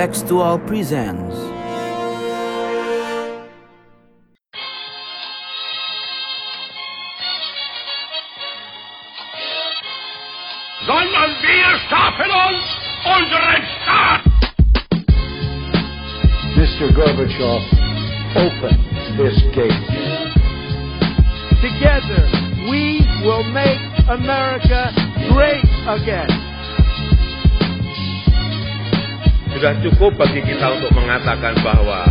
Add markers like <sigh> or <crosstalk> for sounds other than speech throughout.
Contextual presents sondern wir schaffen uns unseren Staat. Mr. Gorbachev, open this gate. Together, we will make America great again. Sudah cukup bagi kita untuk mengatakan bahwa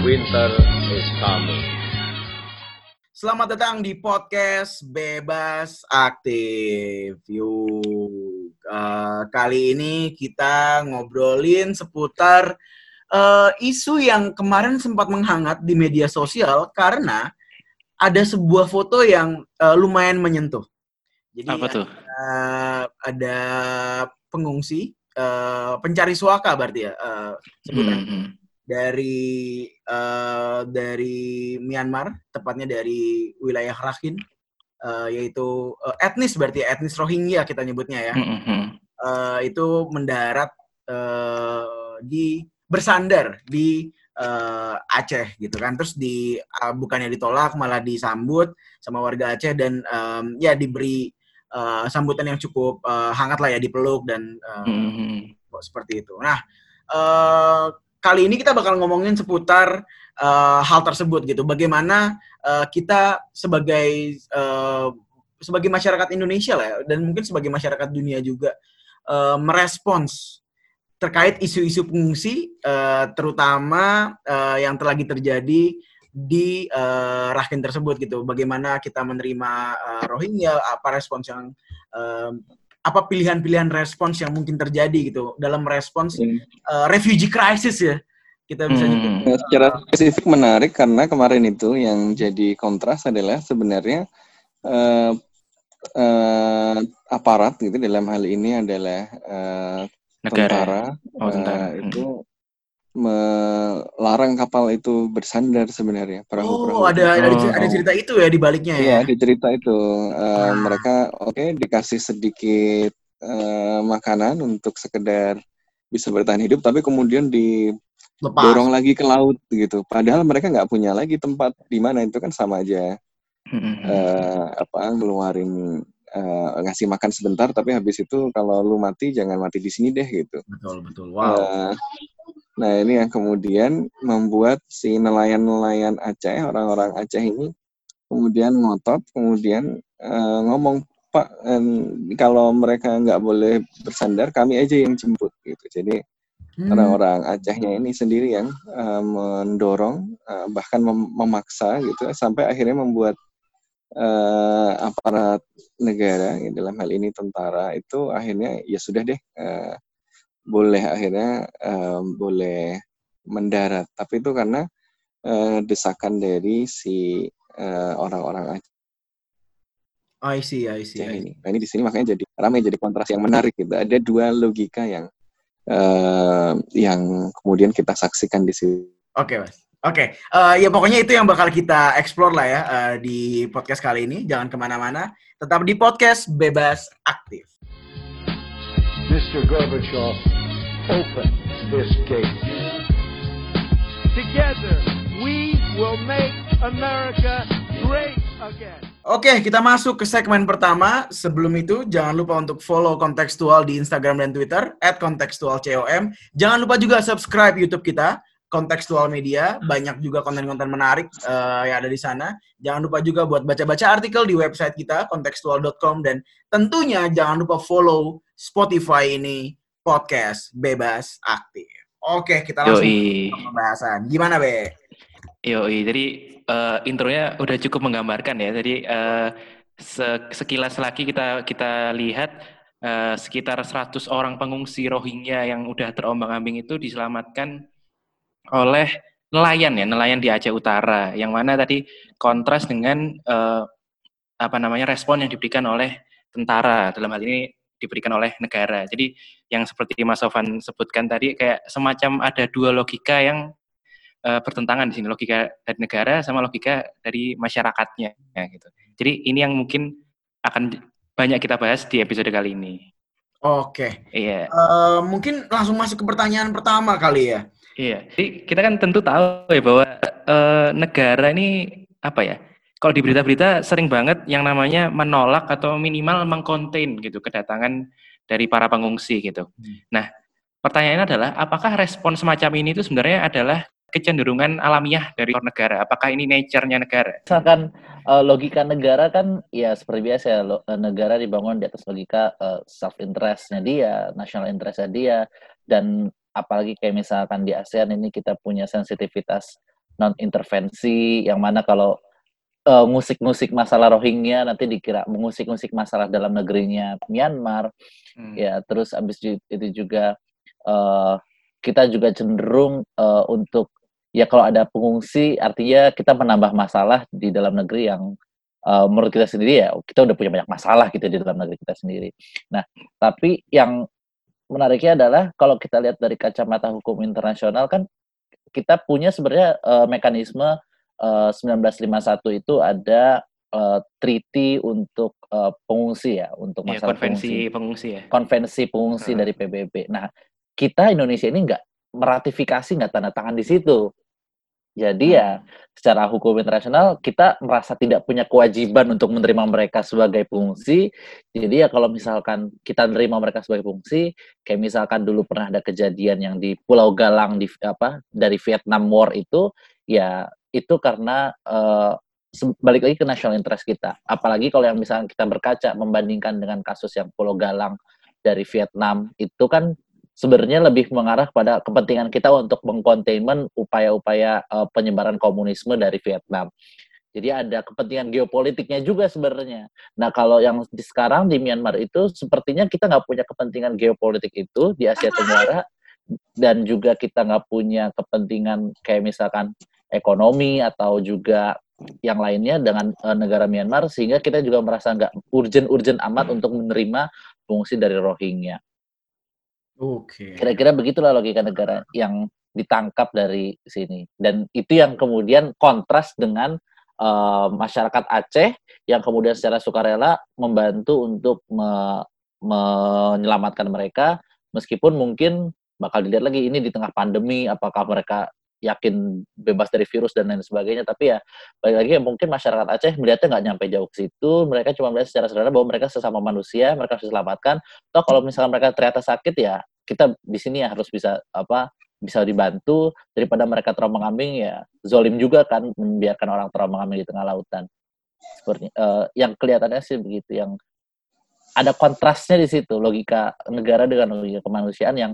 winter is coming. Selamat datang di podcast Bebas Aktif. Yuk, eh, kali ini kita ngobrolin seputar eh, isu yang kemarin sempat menghangat di media sosial karena ada sebuah foto yang eh, lumayan menyentuh. Jadi Apa tuh? ada, ada pengungsi eh, pencari suaka berarti ya eh, sebutannya Hmm, hmm. dari eh, dari Myanmar, tepatnya dari wilayah Rakhine, eh, yaitu eh, etnis berarti ya, etnis Rohingya kita nyebutnya ya, Hmm, hmm. Eh, itu mendarat eh, di bersandar di eh, Aceh gitu kan, terus di ah, bukannya ditolak malah disambut sama warga Aceh dan em, ya diberi eh, sambutan yang cukup eh, hangat lah ya dipeluk dan eh, Hmm, seperti itu. Nah, eh, kali ini kita bakal ngomongin seputar eh, hal tersebut gitu. Bagaimana eh, kita sebagai eh, sebagai masyarakat Indonesia lah ya, dan mungkin sebagai masyarakat dunia juga eh, merespons terkait isu-isu pengungsi, eh, terutama eh, yang telah terjadi di eh, Rakhine tersebut gitu. Bagaimana kita menerima eh, Rohingya, apa respons yang eh, apa pilihan-pilihan respons yang mungkin terjadi gitu dalam respons uh, refugee crisis ya kita bisa Hmm, hmm. Nah, secara spesifik menarik karena kemarin itu yang jadi kontras adalah sebenarnya eh, eh, aparat gitu dalam hal ini adalah eh, Negara. tentara, Oh, tentara. eh, itu melarang kapal itu bersandar sebenarnya perahu-perahu. Oh, ada ada, Oh, ada oh. cerita itu ya di baliknya Iya, ya. di cerita itu eh, Ah. mereka oke dikasih sedikit eh, makanan untuk sekedar bisa bertahan hidup, tapi kemudian Lepas. didorong lagi ke laut gitu. Padahal mereka nggak punya lagi tempat di mana itu kan sama aja Hmm, eh, apa ngeluarin eh, ngasih makan sebentar, tapi habis itu kalau lu mati jangan mati di sini deh gitu. Betul betul. Wow. Eh, nah ini yang kemudian membuat si nelayan-nelayan Aceh, orang-orang Aceh ini kemudian ngotot, kemudian eh, ngomong Pak, kalau mereka nggak boleh bersandar, kami aja yang jemput gitu. Jadi Hmm. orang-orang Acehnya ini sendiri yang eh, mendorong, eh, bahkan mem- memaksa gitu, sampai akhirnya membuat eh, aparat negara, ya, dalam hal ini tentara itu akhirnya ya sudah deh. eh, boleh akhirnya eh, boleh mendarat tapi itu karena eh, desakan dari si eh, orang-orang I see, I see. I see. ini nah ini di sini makanya jadi ramai jadi kontras yang menarik gitu ada dua logika yang eh, yang kemudian kita saksikan di sini Oke, Mas. Oke, Eh, ya pokoknya itu yang bakal kita explore lah ya eh, di podcast kali ini. Jangan ke mana-mana, tetap di podcast Bebas Aktif. Mr. Gorbachev, open this gate. Together, we will make America great again. Oke, kita masuk ke segmen pertama. Sebelum itu, jangan lupa untuk follow Kontekstual di Instagram dan Twitter, at kontekstualcom. Jangan lupa juga subscribe YouTube kita, Kontekstual Media. Banyak juga konten-konten menarik eh, yang ada di sana. Jangan lupa juga buat baca-baca artikel di website kita, kontekstual.com. Dan tentunya jangan lupa follow Spotify ini, podcast Bebas Aktif. Oke, kita langsung Yoi. ke pembahasan. Gimana, Be? Yoi. Jadi eh, intronya udah cukup menggambarkan ya. Jadi se- sekilas lagi kita kita lihat eh, sekitar 100 orang pengungsi Rohingya yang udah terombang-ambing itu diselamatkan oleh nelayan ya, nelayan di Aceh Utara. Yang mana tadi kontras dengan eh, apa namanya respon yang diberikan oleh tentara dalam hal ini diberikan oleh negara. Jadi yang seperti Mas Sofan sebutkan tadi kayak semacam ada dua logika yang eh, bertentangan di sini, logika dari negara sama logika dari masyarakatnya ya, gitu. Jadi ini yang mungkin akan banyak kita bahas di episode kali ini. Oke. Iya. Eh, mungkin langsung masuk ke pertanyaan pertama kali ya. Iya, jadi kita kan tentu tahu ya bahwa eh, negara ini apa ya? Kalau di berita-berita sering banget yang namanya menolak atau minimal mengkonten gitu kedatangan dari para pengungsi gitu. Nah, pertanyaannya adalah apakah respon semacam ini itu sebenarnya adalah kecenderungan alamiah dari negara? Apakah ini nature-nya negara? Misalkan eh, logika negara kan ya seperti biasa ya, lo- eh, negara dibangun di atas logika self interestnya dia, national interestnya dia, dan apalagi kayak misalkan di ASEAN ini kita punya sensitivitas non intervensi yang mana kalau eh, musik-musik masalah Rohingya nanti dikira musik-musik masalah dalam negerinya Myanmar Hmm. ya terus abis itu juga eh, kita juga cenderung eh, untuk ya kalau ada pengungsi artinya kita menambah masalah di dalam negeri yang eh, menurut kita sendiri ya kita udah punya banyak masalah gitu di dalam negeri kita sendiri. Nah tapi yang menariknya adalah kalau kita lihat dari kacamata hukum internasional kan kita punya sebenarnya eh, mekanisme eh, 1951 itu ada eh, treaty untuk eh, pengungsi ya untuk Ya, masalah konvensi pengungsi pengungsi ya. konvensi pengungsi Heeh. dari PBB. Nah, kita Indonesia ini nggak meratifikasi, nggak tanda tangan di situ. Jadi ya, secara hukum internasional kita merasa tidak punya kewajiban untuk menerima mereka sebagai pengungsi. Jadi ya kalau misalkan kita menerima mereka sebagai pengungsi, kayak misalkan dulu pernah ada kejadian yang di Pulau Galang di apa dari Vietnam War itu, ya itu karena se- balik lagi ke national interest kita. Apalagi kalau yang misalnya kita berkaca membandingkan dengan kasus yang Pulau Galang dari Vietnam itu kan sebenarnya lebih mengarah pada kepentingan kita untuk mengcontainment upaya-upaya eh, penyebaran komunisme dari Vietnam. Jadi ada kepentingan geopolitiknya juga sebenarnya. Nah kalau yang di sekarang di Myanmar itu sepertinya kita nggak punya kepentingan geopolitik itu di Asia Tenggara dan juga kita nggak punya kepentingan kayak misalkan ekonomi atau juga yang lainnya dengan eh, negara Myanmar sehingga kita juga merasa nggak urgent-urgent amat untuk menerima pengungsi dari Rohingya. Oke. Kira-kira begitulah logika negara yang ditangkap dari sini. Dan itu yang kemudian kontras dengan eh, masyarakat Aceh yang kemudian secara sukarela membantu untuk me- menyelamatkan mereka meskipun mungkin bakal dilihat lagi ini di tengah pandemi apakah mereka yakin bebas dari virus dan lain sebagainya. Tapi ya balik lagi mungkin masyarakat Aceh melihatnya nggak nyampe jauh ke situ. Mereka cuma melihat secara sederhana bahwa mereka sesama manusia mereka harus diselamatkan. Toh kalau misalnya mereka ternyata sakit ya kita di sini ya harus bisa apa bisa dibantu. Daripada mereka terombang ambing ya zolim juga kan membiarkan orang terombang ambing di tengah lautan. Seperti eh, yang kelihatannya sih begitu yang ada kontrasnya di situ logika negara dengan logika kemanusiaan yang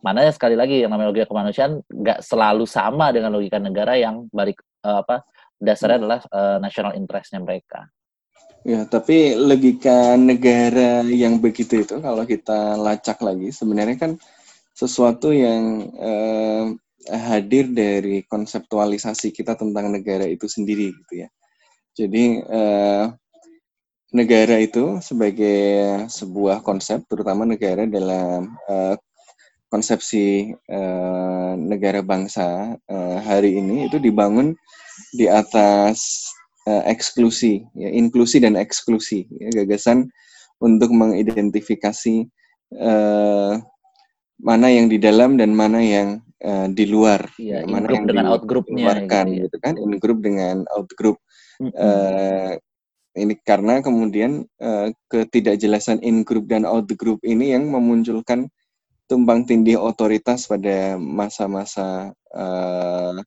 mana sekali lagi yang namanya logika kemanusiaan nggak selalu sama dengan logika negara yang balik eh, apa dasarnya adalah eh, national interestnya mereka Ya, tapi logika negara yang begitu itu kalau kita lacak lagi sebenarnya kan sesuatu yang eh, hadir dari konseptualisasi kita tentang negara itu sendiri gitu ya. Jadi eh, negara itu sebagai sebuah konsep, terutama negara dalam eh, konsepsi eh, negara bangsa eh, hari ini itu dibangun di atas eh, eksklusi, ya, inklusi dan eksklusi, ya, gagasan untuk mengidentifikasi eh, mana yang di dalam dan mana yang eh, di luar, Iya, ya, mana yang dengan out-group-nya dikeluarkan, gitu ya. gitu kan, in group dengan out group. Eh, ini karena kemudian eh, ketidakjelasan in group dan out group ini yang memunculkan tumpang tindih otoritas pada masa-masa eh,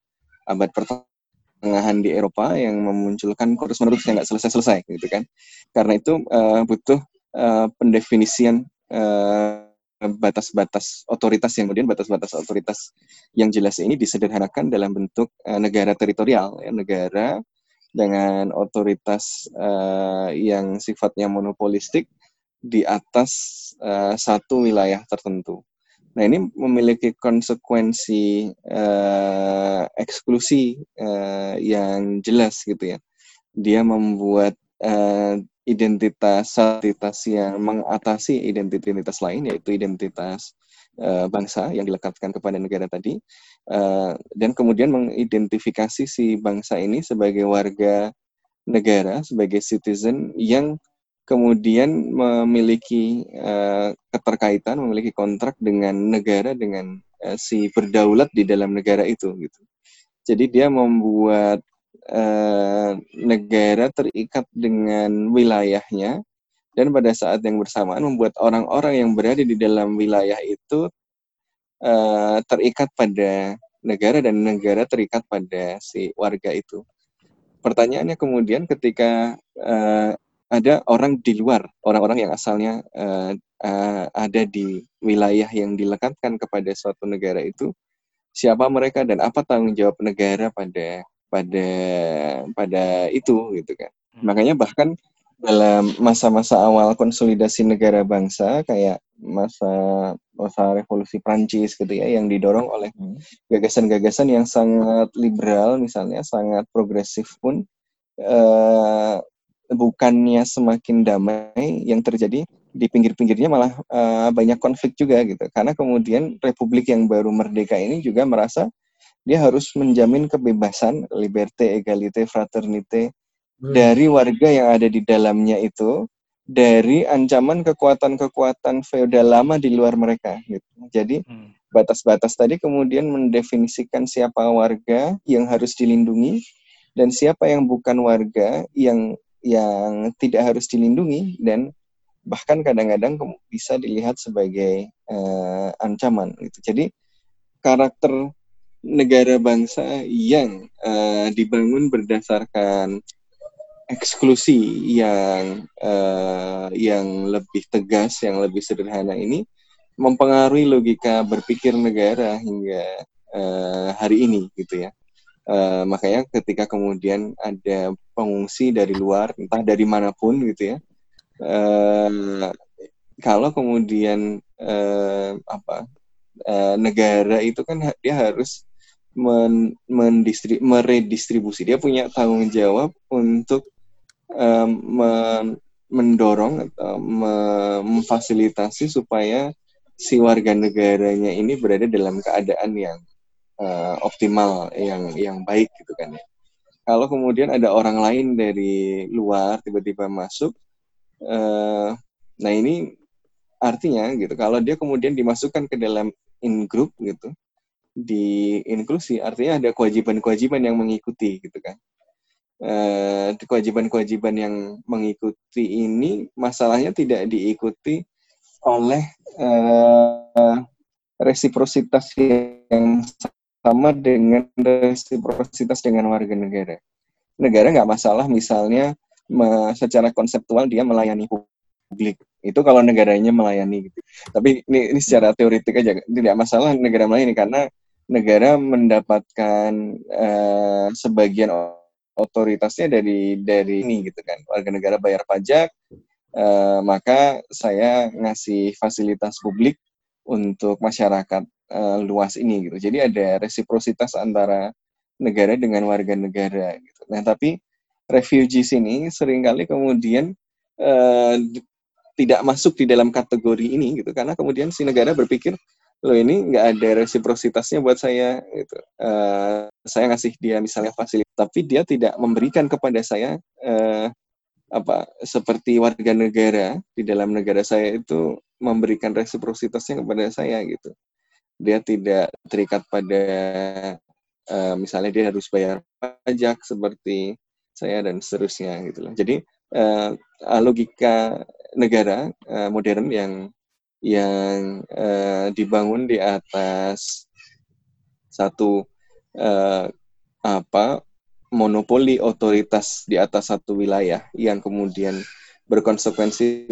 abad pertengahan di Eropa yang memunculkan terus menerus yang nggak selesai-selesai gitu kan karena itu eh, butuh eh, pendefinisian eh, batas-batas otoritas yang kemudian batas-batas otoritas yang jelas ini disederhanakan dalam bentuk eh, negara teritorial ya negara dengan otoritas eh, yang sifatnya monopolistik di atas eh, satu wilayah tertentu. Nah ini memiliki konsekuensi eh, eksklusi eh, yang jelas gitu ya. Dia membuat eh, identitas identitas yang mengatasi identitas lain yaitu identitas eh, bangsa yang dilekatkan kepada negara tadi eh, dan kemudian mengidentifikasi si bangsa ini sebagai warga negara sebagai citizen yang kemudian memiliki uh, keterkaitan, memiliki kontrak dengan negara dengan uh, si berdaulat di dalam negara itu gitu. Jadi dia membuat uh, negara terikat dengan wilayahnya dan pada saat yang bersamaan membuat orang-orang yang berada di dalam wilayah itu uh, terikat pada negara dan negara terikat pada si warga itu. Pertanyaannya kemudian ketika ada orang di luar, orang-orang yang asalnya uh, uh, ada di wilayah yang dilekatkan kepada suatu negara itu, siapa mereka dan apa tanggung jawab negara pada pada pada itu gitu kan. Hmm. Makanya bahkan dalam masa-masa awal konsolidasi negara bangsa kayak masa masa revolusi Prancis gitu ya yang didorong oleh hmm. gagasan-gagasan yang sangat liberal misalnya sangat progresif pun uh, bukannya semakin damai yang terjadi di pinggir-pinggirnya malah uh, banyak konflik juga gitu karena kemudian republik yang baru merdeka ini juga merasa dia harus menjamin kebebasan liberté égalité fraternité hmm. dari warga yang ada di dalamnya itu dari ancaman kekuatan-kekuatan feodal lama di luar mereka gitu jadi hmm. batas-batas tadi kemudian mendefinisikan siapa warga yang harus dilindungi dan siapa yang bukan warga yang yang tidak harus dilindungi dan bahkan kadang-kadang bisa dilihat sebagai uh, ancaman gitu. Jadi karakter negara bangsa yang uh, dibangun berdasarkan eksklusi yang uh, yang lebih tegas, yang lebih sederhana ini mempengaruhi logika berpikir negara hingga uh, hari ini gitu ya. Uh, makanya ketika kemudian ada pengungsi dari luar, entah dari mana pun gitu ya, uh, kalau kemudian uh, apa uh, negara itu kan dia harus men mendistri meredistribusi, dia punya tanggung jawab untuk um, men mendorong atau memfasilitasi supaya si warga negaranya ini berada dalam keadaan yang uh, optimal yang yang baik gitu kan ya. Kalau kemudian ada orang lain dari luar tiba-tiba masuk, uh, nah ini artinya gitu. Kalau dia kemudian dimasukkan ke dalam in group gitu, di inklusi artinya ada kewajiban-kewajiban yang mengikuti gitu kan. Uh, kewajiban-kewajiban yang mengikuti ini masalahnya tidak diikuti oleh uh, resiprositas yang sama dengan resiprositas dengan warga negara. Negara nggak masalah misalnya secara konseptual dia melayani publik. Itu kalau negaranya melayani gitu. Tapi ini, ini secara teoritik aja tidak masalah negara melayani karena negara mendapatkan uh, sebagian otoritasnya dari dari ini gitu kan. Warga negara bayar pajak, uh, maka saya ngasih fasilitas publik untuk masyarakat uh, luas ini gitu. Jadi ada resiprositas antara negara dengan warga negara gitu. Nah, tapi refugees ini sering kali kemudian uh, tidak masuk di dalam kategori ini gitu karena kemudian si negara berpikir loh ini nggak ada resiprositasnya buat saya gitu. Uh, saya ngasih dia misalnya fasilitas tapi dia tidak memberikan kepada saya uh, apa seperti warga negara di dalam negara saya itu memberikan resiprositasnya kepada saya gitu dia tidak terikat pada uh, misalnya dia harus bayar pajak seperti saya dan seterusnya gitu loh. Jadi uh, logika negara uh, modern yang yang uh, dibangun di atas satu uh, apa monopoli otoritas di atas satu wilayah yang kemudian berkonsekuensi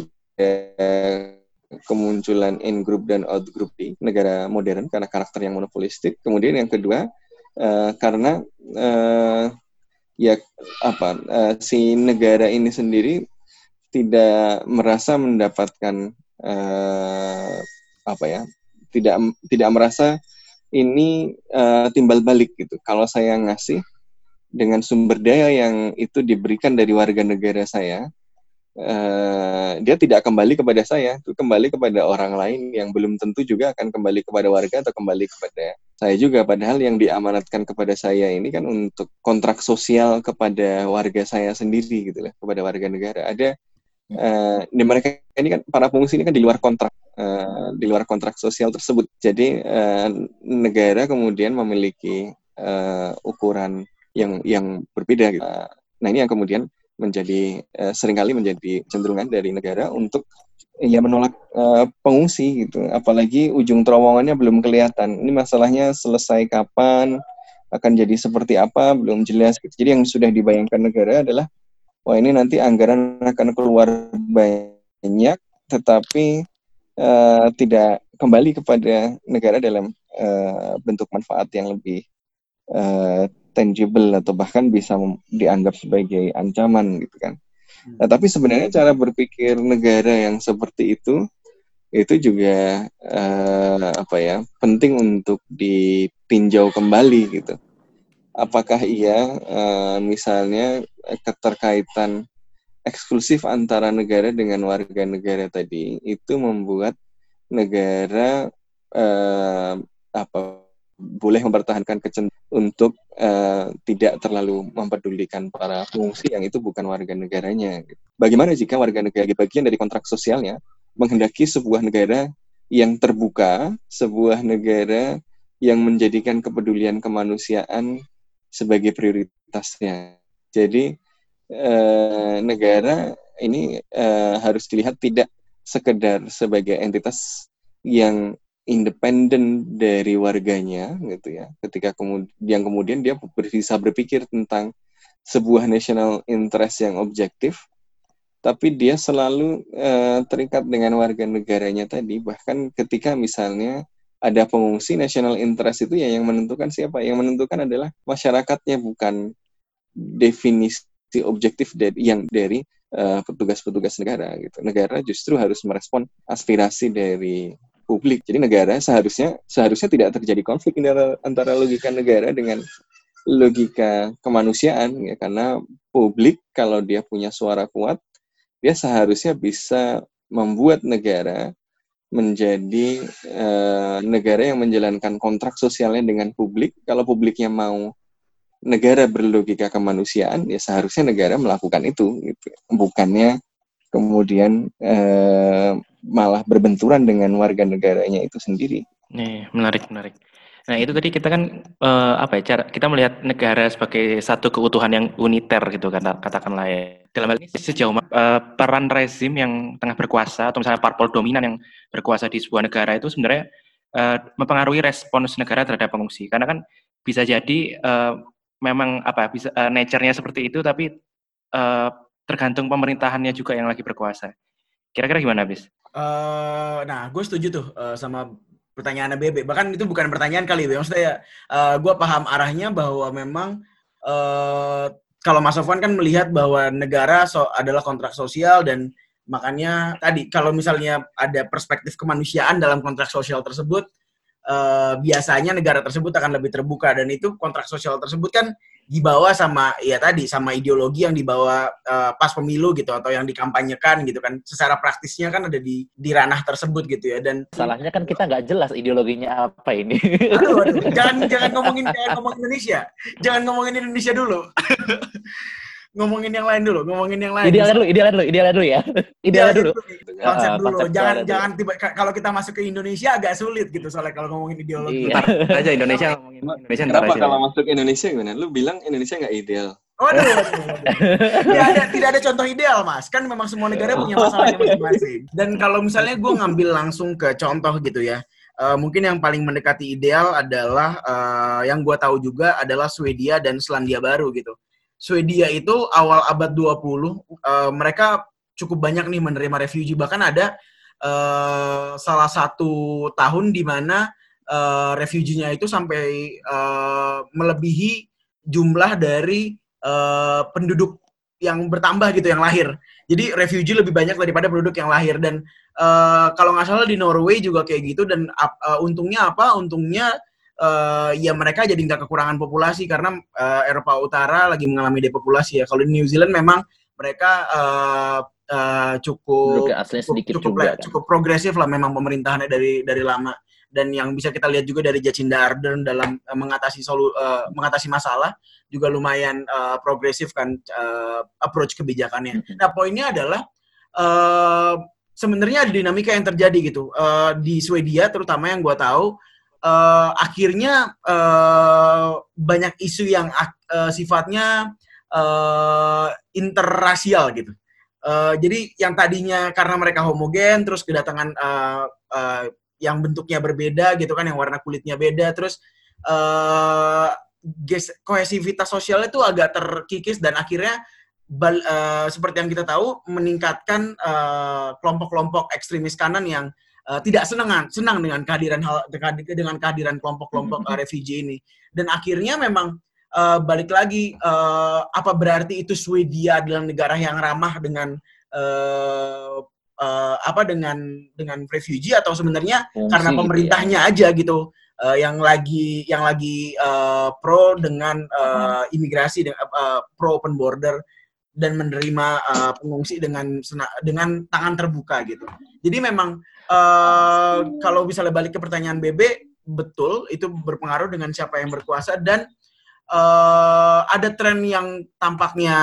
kemunculan in group dan out group di negara modern karena karakter yang monopolistik. Kemudian yang kedua uh, karena uh, ya apa uh, si negara ini sendiri tidak merasa mendapatkan uh, apa ya tidak tidak merasa ini uh, timbal balik gitu. Kalau saya ngasih dengan sumber daya yang itu diberikan dari warga negara saya, uh, dia tidak kembali kepada saya, itu kembali kepada orang lain yang belum tentu juga akan kembali kepada warga atau kembali kepada saya juga. Padahal yang diamanatkan kepada saya ini kan untuk kontrak sosial kepada warga saya sendiri gitu lah, kepada warga negara. Ada uh, di mereka ini kan para pengungsi ini kan di luar kontrak uh, di luar kontrak sosial tersebut. Jadi uh, negara kemudian memiliki uh, ukuran yang yang berbeda. Gitu. Nah ini yang kemudian menjadi uh, sering kali menjadi cenderungan dari negara untuk ya menolak uh, pengungsi gitu. Apalagi ujung terowongannya belum kelihatan. Ini masalahnya selesai kapan, akan jadi seperti apa belum jelas. Gitu. Jadi yang sudah dibayangkan negara adalah wah ini nanti anggaran akan keluar banyak, tetapi uh, tidak kembali kepada negara dalam uh, bentuk manfaat yang lebih uh, tangible atau bahkan bisa dianggap sebagai ancaman gitu kan. Nah, tapi sebenarnya cara berpikir negara yang seperti itu itu juga uh, apa ya penting untuk ditinjau kembali gitu. Apakah ia uh, misalnya keterkaitan eksklusif antara negara dengan warga negara tadi itu membuat negara uh, apa boleh mempertahankan kecenderungan untuk uh, tidak terlalu mempedulikan para pengungsi yang itu bukan warga negaranya. Bagaimana jika warga negara bagian dari kontrak sosialnya menghendaki sebuah negara yang terbuka, sebuah negara yang menjadikan kepedulian kemanusiaan sebagai prioritasnya. Jadi eh, negara ini eh, harus dilihat tidak sekedar sebagai entitas yang independen dari warganya gitu ya. Ketika kemudian kemudian dia bisa berpikir tentang sebuah national interest yang objektif tapi dia selalu uh, terikat dengan warga negaranya tadi. Bahkan ketika misalnya ada pengungsi national interest itu ya yang menentukan siapa. Yang menentukan adalah masyarakatnya bukan definisi objektif dari yang dari eh, petugas-petugas uh, negara gitu. Negara justru harus merespon aspirasi dari publik jadi negara seharusnya seharusnya tidak terjadi konflik antara, antara logika negara dengan logika kemanusiaan ya karena publik kalau dia punya suara kuat dia seharusnya bisa membuat negara menjadi uh, negara yang menjalankan kontrak sosialnya dengan publik. Kalau publiknya mau negara berlogika kemanusiaan, ya seharusnya negara melakukan itu, gitu. bukannya kemudian uh, malah berbenturan dengan warga negaranya itu sendiri. Nih, menarik, menarik. Nah itu tadi kita kan uh, apa ya cara kita melihat negara sebagai satu keutuhan yang uniter gitu kata katakanlah ya. Dalam hal ini sejauh uh, peran rezim yang tengah berkuasa atau misalnya parpol dominan yang berkuasa di sebuah negara itu sebenarnya uh, mempengaruhi respons negara terhadap pengungsi. Karena kan bisa jadi uh, memang apa bisa uh, nature-nya seperti itu tapi uh, tergantung pemerintahannya juga yang lagi berkuasa. Kira-kira gimana, Bis? Uh, nah, gue setuju tuh uh, sama pertanyaan BB. Bahkan itu bukan pertanyaan kali itu. Maksudnya ya, uh, gue paham arahnya bahwa memang uh, kalau Mas Sofwan kan melihat bahwa negara so, adalah kontrak sosial dan makanya tadi kalau misalnya ada perspektif kemanusiaan dalam kontrak sosial tersebut, uh, biasanya negara tersebut akan lebih terbuka dan itu kontrak sosial tersebut kan dibawa sama ya tadi sama ideologi yang dibawa uh, pas pemilu gitu atau yang dikampanyekan gitu kan. Secara praktisnya kan ada di di ranah tersebut gitu ya dan salahnya kan kita nggak jelas ideologinya apa ini. Aduh, aduh. <laughs> jangan jangan ngomongin jangan ngomongin Indonesia. Jangan ngomongin Indonesia dulu <laughs> ngomongin yang lain dulu, ngomongin yang lain. Idealnya dulu, idealnya dulu, idealnya dulu ya. <laughs> Idealnya dulu. Konsep uh, dulu. jangan jangan tiba kalau kita masuk ke Indonesia agak sulit gitu soalnya kalau ngomongin ideologi. Iya. <laughs> aja Indonesia ngomongin Indonesia Kenapa kalau masuk Indonesia gimana? Lu bilang Indonesia nggak ideal. Waduh, <laughs> tidak ada tidak ada contoh ideal mas. Kan memang semua negara punya masalahnya masing-masing. Dan kalau misalnya gue ngambil langsung ke contoh gitu ya, uh, mungkin yang paling mendekati ideal adalah uh, yang gue tahu juga adalah Swedia dan Selandia Baru gitu. Swedia itu awal abad 20 uh, eh, mereka cukup banyak nih menerima refugee bahkan ada uh, salah satu tahun di mana uh, refugee-nya itu sampai uh, melebihi jumlah dari uh, penduduk yang bertambah gitu yang lahir. Jadi refugee lebih banyak daripada penduduk yang lahir dan uh, kalau nggak salah di Norway juga kayak gitu dan uh, untungnya apa? Untungnya uh, ya mereka jadi nggak kekurangan populasi karena uh, Eropa Utara lagi mengalami depopulasi ya. Kalau di New Zealand memang mereka uh, uh, cukup sedikit cukup, juga, kan? cukup progresif lah memang pemerintahannya dari dari lama dan yang bisa kita lihat juga dari Jacinda Ardern dalam uh, mengatasi solu uh, mengatasi masalah juga lumayan uh, progresif kan uh, approach kebijakannya. Mm -hmm. Nah poinnya adalah eh, sebenarnya ada dinamika yang terjadi gitu Eh, di Swedia terutama yang gue tahu eh, akhirnya eh, banyak isu yang eh, sifatnya eh, interrasial gitu. Eh, jadi yang tadinya karena mereka homogen terus kedatangan eh, eh, yang bentuknya berbeda gitu kan yang warna kulitnya beda terus ges- kohesivitas sosialnya itu agak terkikis dan akhirnya bal- eh, seperti yang kita tahu meningkatkan kelompok-kelompok ekstremis kanan yang eh, tidak senang senang dengan kehadiran hal dengan kehadiran kelompok-kelompok eh, refugee ini dan akhirnya memang eh, balik lagi eh, apa berarti itu Swedia adalah negara yang ramah dengan eh, eh, apa dengan dengan refugee atau sebenarnya Fungsi karena gitu ya. pemerintahnya aja gitu eh, yang lagi yang lagi eh, pro dengan eh, imigrasi dengan eh, pro open border dan menerima eh, pengungsi dengan dengan tangan terbuka gitu. Jadi memang eh, kalau misalnya balik ke pertanyaan BB betul itu berpengaruh dengan siapa yang berkuasa dan eh, ada tren yang tampaknya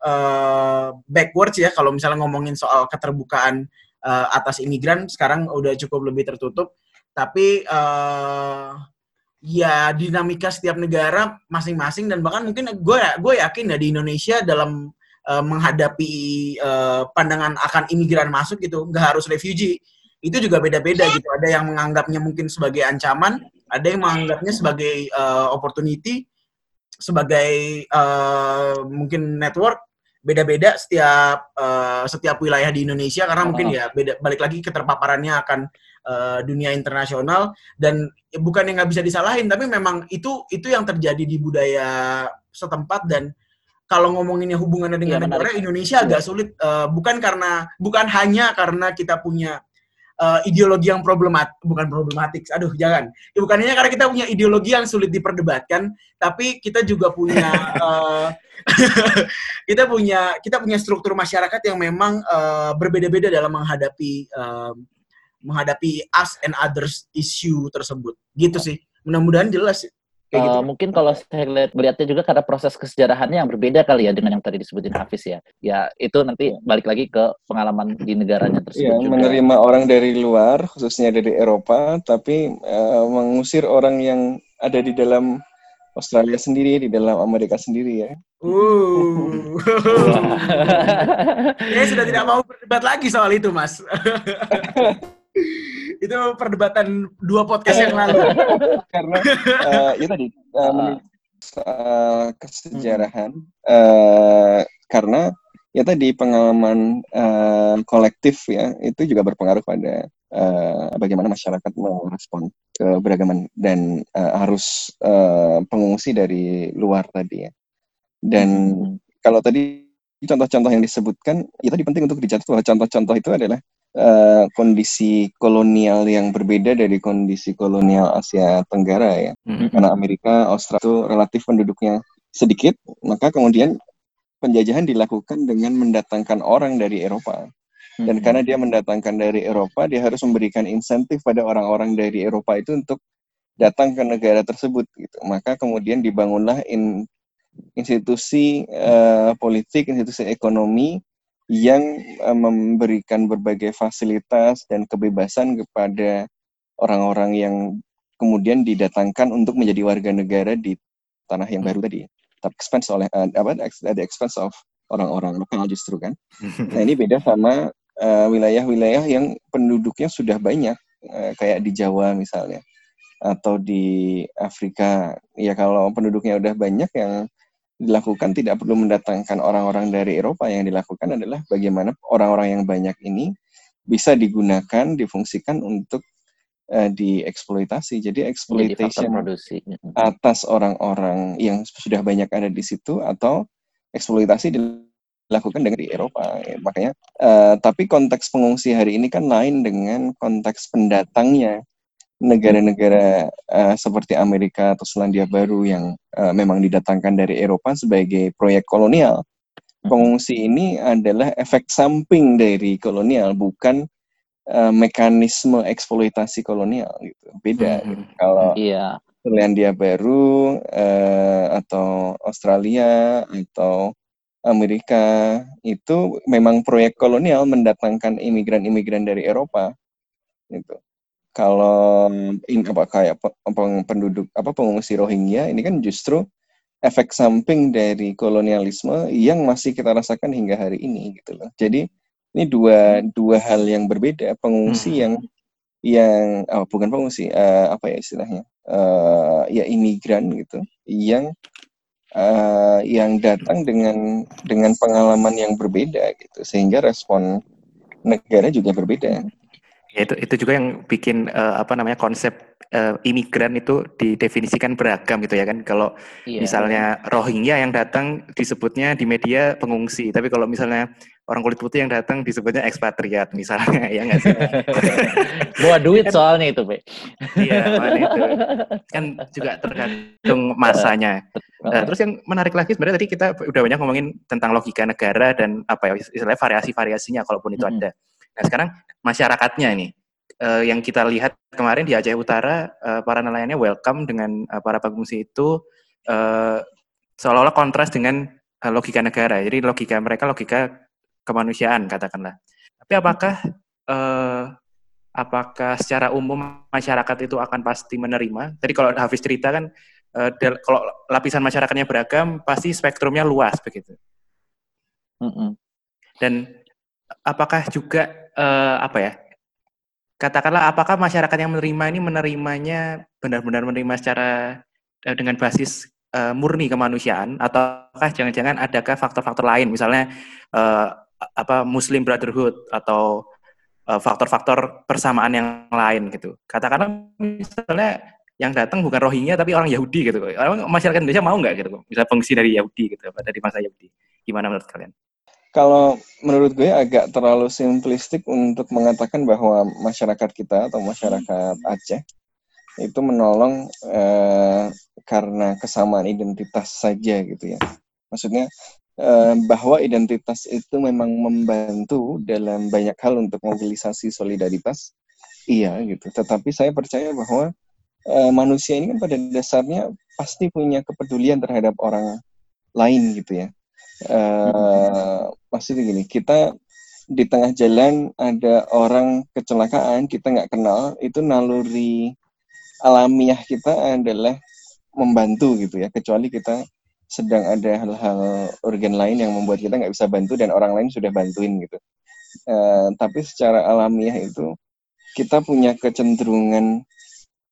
eh, backwards ya kalau misalnya ngomongin soal keterbukaan eh, atas imigran sekarang udah cukup lebih tertutup. Tapi eh, ya dinamika setiap negara masing-masing dan bahkan mungkin gue gue yakin ya di Indonesia dalam eh, menghadapi eh, pandangan akan imigran masuk gitu nggak harus refugee itu juga beda-beda gitu. Ada yang menganggapnya mungkin sebagai ancaman ada yang menganggapnya sebagai eh, opportunity sebagai eh, mungkin network. Beda-beda setiap eh, setiap wilayah di Indonesia karena mungkin ya beda balik lagi keterpaparannya akan eh, dunia internasional. Dan ya bukan yang nggak bisa disalahin tapi memang itu itu yang terjadi di budaya setempat. Dan kalau ngomonginnya hubungannya dengan Iya, negara. Indonesia agak sulit eh, bukan karena bukan hanya karena kita punya eh, ideologi yang problemat bukan problematik aduh jangan. Ya, bukan hanya karena kita punya ideologi yang sulit diperdebatkan tapi kita juga punya <laughs> eh, <laughs> kita punya kita punya struktur masyarakat yang memang eh, berbeda-beda dalam menghadapi eh, menghadapi us and others issue tersebut. Gitu sih. Mudah-mudahan jelas kayak Eh, gitu mungkin kalau saya lihat melihatnya juga karena proses kesejarahannya yang berbeda kali ya dengan yang tadi disebutin Hafiz ya. Ya itu nanti balik lagi ke pengalaman di negaranya tersebut Ya, juga. menerima orang dari luar, khususnya dari Eropa, tapi eh, mengusir orang yang ada di dalam Australia sendiri, di dalam Amerika sendiri ya. Uh. <laughs> Saya sudah tidak mau berdebat lagi soal itu, Mas. <laughs> itu perdebatan dua podcast yang lalu. <laughs> Karena eh, itu tadi eh, menurut soal kesejarahan, eh, karena ya tadi pengalaman eh, kolektif ya itu juga berpengaruh pada eh, bagaimana masyarakat merespon keberagaman dan eh, harus eh, pengungsi dari luar tadi ya. Dan kalau tadi contoh-contoh yang disebutkan, ya tadi penting untuk dicatat bahwa contoh-contoh itu adalah eh, kondisi kolonial yang berbeda dari kondisi kolonial Asia Tenggara ya. Mhm. Karena Amerika, Australia itu relatif penduduknya sedikit, maka kemudian penjajahan dilakukan dengan mendatangkan orang dari Eropa. Dan karena dia mendatangkan dari Eropa, dia harus memberikan insentif pada orang-orang dari Eropa itu untuk datang ke negara tersebut. Gitu. Maka kemudian dibangunlah in- institusi eh, politik, institusi ekonomi yang eh, memberikan berbagai fasilitas dan kebebasan kepada orang-orang yang kemudian didatangkan untuk menjadi warga negara di tanah yang baru tadi. Tapi expense oleh eh, apa? the expense of orang-orang lokal justru kan. Nah ini beda sama eh, wilayah-wilayah yang penduduknya sudah banyak, eh, kayak di Jawa misalnya, atau di Afrika. Ya kalau penduduknya udah banyak yang dilakukan tidak perlu mendatangkan orang-orang dari Eropa. Yang dilakukan adalah bagaimana orang-orang yang banyak ini bisa digunakan, difungsikan untuk eh, dieksploitasi. Jadi exploitation produksi. atas orang-orang yang sudah banyak ada di situ atau eksploitasi dilakukan dengan di Eropa. Ya, makanya, eh, tapi konteks pengungsi hari ini kan lain dengan konteks pendatangnya negara-negara eh, seperti Amerika atau Selandia Baru yang eh, memang didatangkan dari Eropa sebagai proyek kolonial. Pengungsi ini adalah efek samping dari kolonial, bukan eh, mekanisme eksploitasi kolonial gitu. Beda. Mhm. gitu. Kalau Iya. Selandia Baru eh, atau Australia atau Amerika itu memang proyek kolonial mendatangkan imigran-imigran dari Eropa gitu. Kalau ini apa kayak pe- pe- penduduk apa pengungsi Rohingya ini kan justru efek samping dari kolonialisme yang masih kita rasakan hingga hari ini gitu loh. Jadi ini dua dua hal yang berbeda. Pengungsi Hmm. yang yang oh, bukan pengungsi eh, apa ya istilahnya Eh, ya imigran gitu yang eh, yang datang dengan dengan pengalaman yang berbeda gitu sehingga respon negara juga berbeda. Ya, itu itu juga yang bikin eh, apa namanya konsep eh, imigran itu didefinisikan beragam gitu ya kan. Kalau Iya. misalnya Rohingya yang datang disebutnya di media pengungsi, tapi kalau misalnya orang kulit putih yang datang disebutnya ekspatriat misalnya <laughs> ya nggak sih? <laughs> Bawa duit soalnya itu, Pe. Iya, itu kan juga tergantung masanya. Nah, terus yang menarik lagi sebenarnya tadi kita udah banyak ngomongin tentang logika negara dan apa ya istilahnya variasi-variasinya kalaupun itu Mhm. ada. Nah sekarang masyarakatnya nih eh, yang kita lihat kemarin di Aceh Utara eh, para nelayannya welcome dengan eh, para pengungsi itu eh, seolah-olah kontras dengan eh, logika negara. Jadi logika mereka logika kemanusiaan katakanlah. Tapi apakah eh, apakah secara umum masyarakat itu akan pasti menerima? Tadi kalau Hafiz cerita kan del- kalau lapisan masyarakatnya beragam pasti spektrumnya luas begitu. Mm-mm. Dan apakah juga eh, apa ya? Katakanlah apakah masyarakat yang menerima ini menerimanya benar-benar menerima secara eh, dengan basis eh, murni kemanusiaan ataukah jangan-jangan adakah faktor-faktor lain misalnya eh, apa Muslim Brotherhood atau faktor-faktor persamaan yang lain gitu. Katakanlah misalnya yang datang bukan Rohingya tapi orang Yahudi gitu. Emang Masyarakat Indonesia mau nggak gitu? Bisa pengungsi dari Yahudi gitu, dari masa Yahudi. Gimana menurut kalian? Kalau menurut gue agak terlalu simplistik untuk mengatakan bahwa masyarakat kita atau masyarakat Aceh itu menolong eh, karena kesamaan identitas saja gitu ya. Maksudnya eh, bahwa identitas itu memang membantu dalam banyak hal untuk mobilisasi solidaritas, iya gitu. Tetapi saya percaya bahwa eh, manusia ini kan pada dasarnya pasti punya kepedulian terhadap orang lain gitu ya. Eh, maksudnya gini, kita di tengah jalan ada orang kecelakaan kita nggak kenal, itu naluri alamiah kita adalah membantu gitu ya. Kecuali kita sedang ada hal-hal organ lain yang membuat kita nggak bisa bantu dan orang lain sudah bantuin gitu. Eh, tapi secara alamiah itu kita punya kecenderungan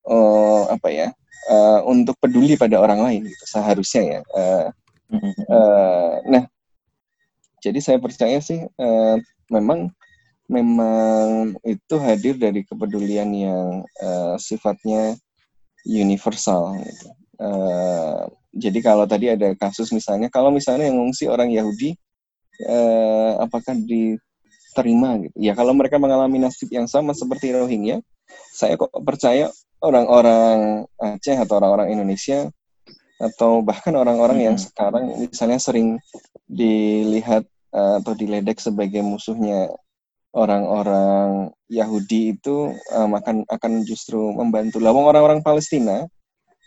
eh, apa ya eh, untuk peduli pada orang lain gitu seharusnya ya. Eh, Eh, nah, jadi saya percaya sih eh, memang memang itu hadir dari kepedulian yang eh, sifatnya universal. Gitu. Eh, jadi kalau tadi ada kasus misalnya, kalau misalnya yang mengungsi orang Yahudi, eh, apakah diterima gitu? Ya kalau mereka mengalami nasib yang sama seperti Rohingya, saya kok percaya orang-orang Aceh atau orang-orang Indonesia atau bahkan orang-orang yang Mhm. sekarang misalnya sering dilihat eh, atau diledek sebagai musuhnya orang-orang Yahudi itu em, akan akan justru membantu. Lawang orang-orang Palestina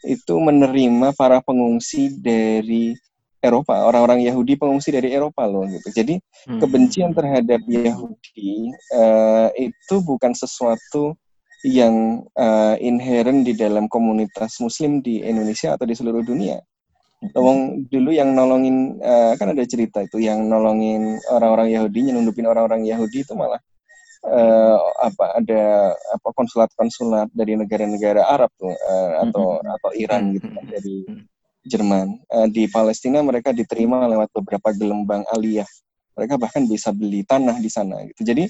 itu menerima para pengungsi dari Eropa, orang-orang Yahudi pengungsi dari Eropa loh gitu. Jadi Hmm. kebencian terhadap Yahudi eh, itu bukan sesuatu yang eh, inherent di dalam komunitas Muslim di Indonesia atau di seluruh dunia. Wong dulu yang nolongin eh, kan ada cerita itu yang nolongin orang-orang Yahudi, nyelundupin orang-orang Yahudi itu malah eh, apa ada apa konsulat-konsulat dari negara-negara Arab tuh eh, atau atau Iran gitu kan dari Jerman. Eh, di Palestina mereka diterima lewat beberapa gelembang aliyah. Mereka bahkan bisa beli tanah di sana gitu. Jadi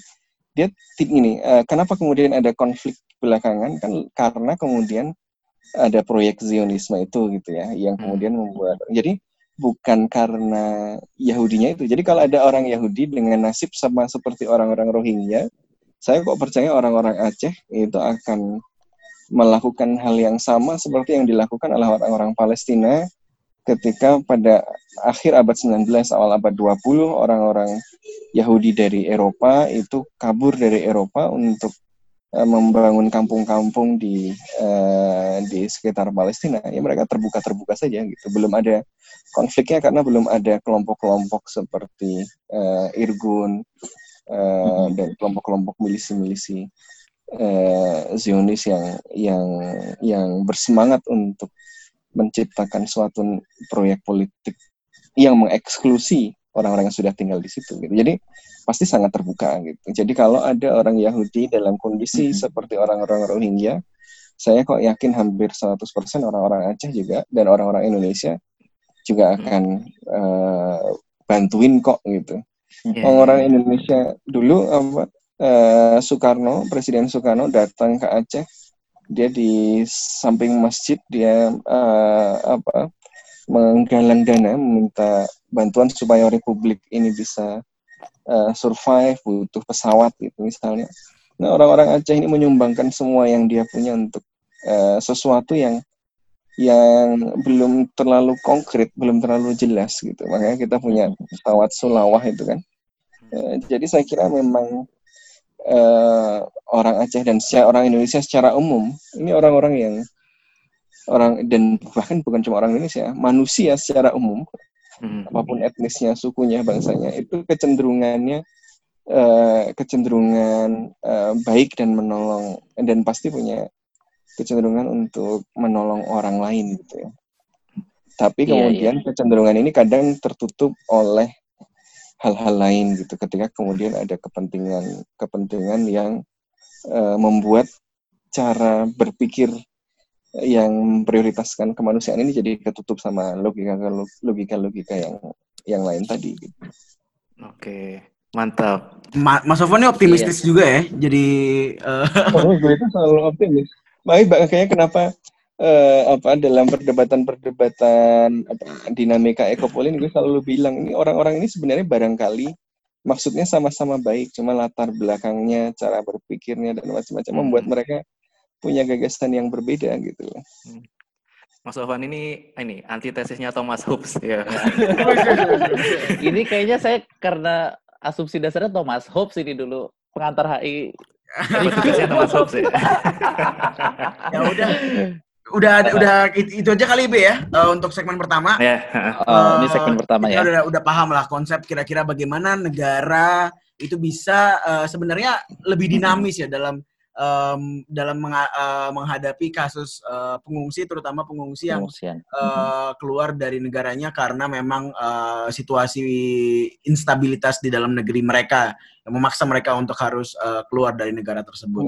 dia ini eh, kenapa kemudian ada konflik belakangan kan karena kemudian ada proyek Zionisme itu gitu ya yang kemudian membuat jadi bukan karena Yahudinya itu. Jadi kalau ada orang Yahudi dengan nasib sama seperti orang-orang Rohingya, saya kok percaya orang-orang Aceh itu akan melakukan hal yang sama seperti yang dilakukan oleh orang-orang Palestina ketika pada akhir abad 19 awal abad 20 orang-orang Yahudi dari Eropa itu kabur dari Eropa untuk eh, membangun kampung-kampung di eh, di sekitar Palestina, ya mereka terbuka-terbuka saja gitu. Belum ada konfliknya karena belum ada kelompok-kelompok seperti eh, Irgun eh, dan kelompok-kelompok milisi-milisi eh, Zionis yang yang yang bersemangat untuk menciptakan suatu proyek politik yang mengeksklusi orang-orang yang sudah tinggal di situ gitu. Jadi pasti sangat terbuka gitu. Jadi kalau ada orang Yahudi dalam kondisi Mhm. seperti orang-orang Rohingya, saya kok yakin hampir 100% orang-orang Aceh juga dan orang-orang Indonesia juga akan eh, bantuin kok gitu. Ya, Orang ya. Indonesia dulu apa eh, Soekarno, Presiden Soekarno datang ke Aceh, dia di samping masjid dia eh, apa menggalang dana meminta bantuan supaya Republik ini bisa eh, survive, butuh pesawat gitu misalnya. Nah orang-orang Aceh ini menyumbangkan semua yang dia punya untuk eh, sesuatu yang yang belum terlalu konkret, belum terlalu jelas gitu. Makanya kita punya pesawat Sulawah itu kan. Eh, jadi saya kira memang eh, orang Aceh dan secara orang Indonesia secara umum ini orang-orang yang orang dan bahkan bukan cuma orang Indonesia, manusia secara umum Hmm. apa pun etnisnya, sukunya, bangsanya itu kecenderungannya eh, kecenderungan eh, baik dan menolong dan pasti punya kecenderungan untuk menolong orang lain gitu ya. Tapi Iya, kemudian kecenderungan ini kadang tertutup oleh hal-hal lain gitu ketika kemudian ada kepentingan kepentingan yang eh, membuat cara berpikir yang memprioritaskan kemanusiaan ini jadi ketutup sama logika logika logika yang yang lain tadi gitu. Oke, mantap. Ma- Mas Sofwan ini optimistis juga ya. Jadi eh, Oh, gue itu selalu optimis. Makanya makanya kenapa eh, apa dalam perdebatan-perdebatan apa, dinamika ekopolin gue selalu bilang ini orang-orang ini sebenarnya barangkali maksudnya sama-sama baik, cuma latar belakangnya, cara berpikirnya dan macam-macam membuat mereka punya gagasan yang berbeda gitu loh. Mas Sofwan ini ini antitesisnya Thomas Hobbes ya. <laughs> Ini kayaknya saya karena asumsi dasarnya Thomas Hobbes ini dulu pengantar HI. Thomas Hobbes ya. <laughs> ya udah udah ada udah it- itu aja kali B ya eh, untuk segmen pertama. ya. <laughs> Oh, ini Eh, segmen pertama kita ya. udah udah paham lah konsep kira-kira bagaimana negara itu bisa eh, sebenarnya lebih dinamis ya dalam em, dalam menga- eh, menghadapi kasus eh, pengungsi terutama pengungsi yang Pengungsian. eh, keluar dari negaranya karena memang eh, situasi instabilitas di dalam negeri mereka yang memaksa mereka untuk harus eh, keluar dari negara tersebut.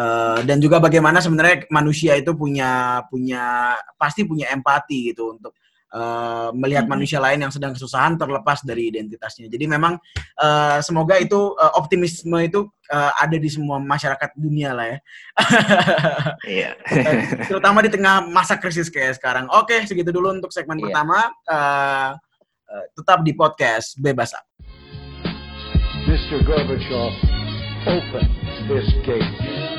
Eh, dan juga bagaimana sebenarnya manusia itu punya punya pasti punya empati gitu untuk eh, melihat Mhm. manusia lain yang sedang kesusahan terlepas dari identitasnya. Jadi memang eh, semoga itu eh, optimisme itu eh, ada di semua masyarakat dunia lah ya. <laughs> Iya. Terutama di tengah masa krisis kayak sekarang. Oke, segitu dulu untuk segmen Iya. pertama. Eh, tetap di podcast Bebas Ak. Mr. Gorbachev, open this gate.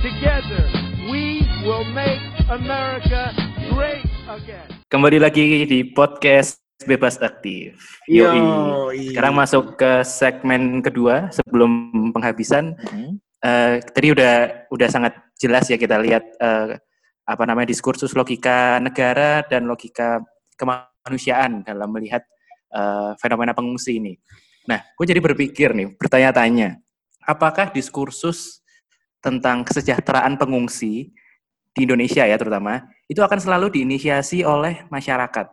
Together, we will make America great again. Kembali lagi di podcast Bebas Aktif. Yoi. Sekarang masuk ke segmen kedua sebelum penghabisan. Mhm. Eh, tadi udah udah sangat jelas ya kita lihat eh, apa namanya diskursus logika negara dan logika kemanusiaan dalam melihat eh, fenomena pengungsi ini. Nah, gue jadi berpikir nih, bertanya-tanya, apakah diskursus tentang kesejahteraan pengungsi di Indonesia ya terutama itu akan selalu diinisiasi oleh masyarakat,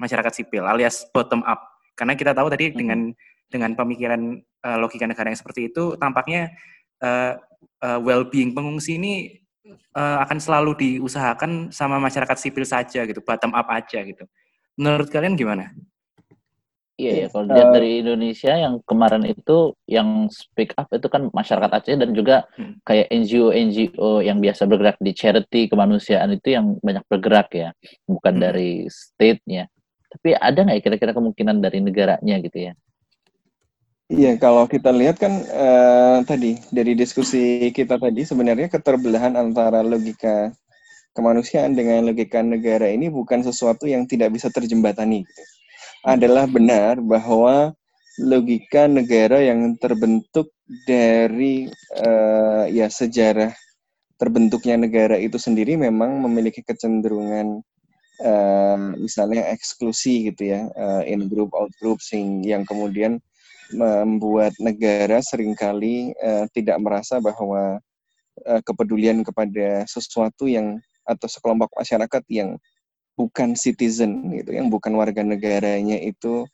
masyarakat sipil alias bottom up. Karena kita tahu tadi dengan dengan pemikiran eh, logika negara yang seperti itu tampaknya eh, eh, well-being pengungsi ini eh, akan selalu diusahakan sama masyarakat sipil saja gitu, bottom up aja gitu. Menurut kalian gimana? Iya ya, kalau dilihat dari Indonesia yang kemarin itu yang speak up itu kan masyarakat Aceh dan juga Hmm. kayak NGO-NGO yang biasa bergerak di charity kemanusiaan itu yang banyak bergerak ya, bukan Hmm. dari state-nya. Tapi ada nggak ya kira-kira kemungkinan dari negaranya gitu ya? Iya, kalau kita lihat kan eh, tadi dari diskusi kita tadi sebenarnya keterbelahan antara logika kemanusiaan dengan logika negara ini bukan sesuatu yang tidak bisa terjembatani. gitu. Adalah benar bahwa logika negara yang terbentuk dari uh, ya sejarah terbentuknya negara itu sendiri memang memiliki kecenderungan uh, misalnya eksklusi gitu ya uh, in group out group sing yang kemudian membuat negara sering kali uh, tidak merasa bahwa uh, kepedulian kepada sesuatu yang atau sekelompok masyarakat yang bukan citizen gitu yang bukan warga negaranya itu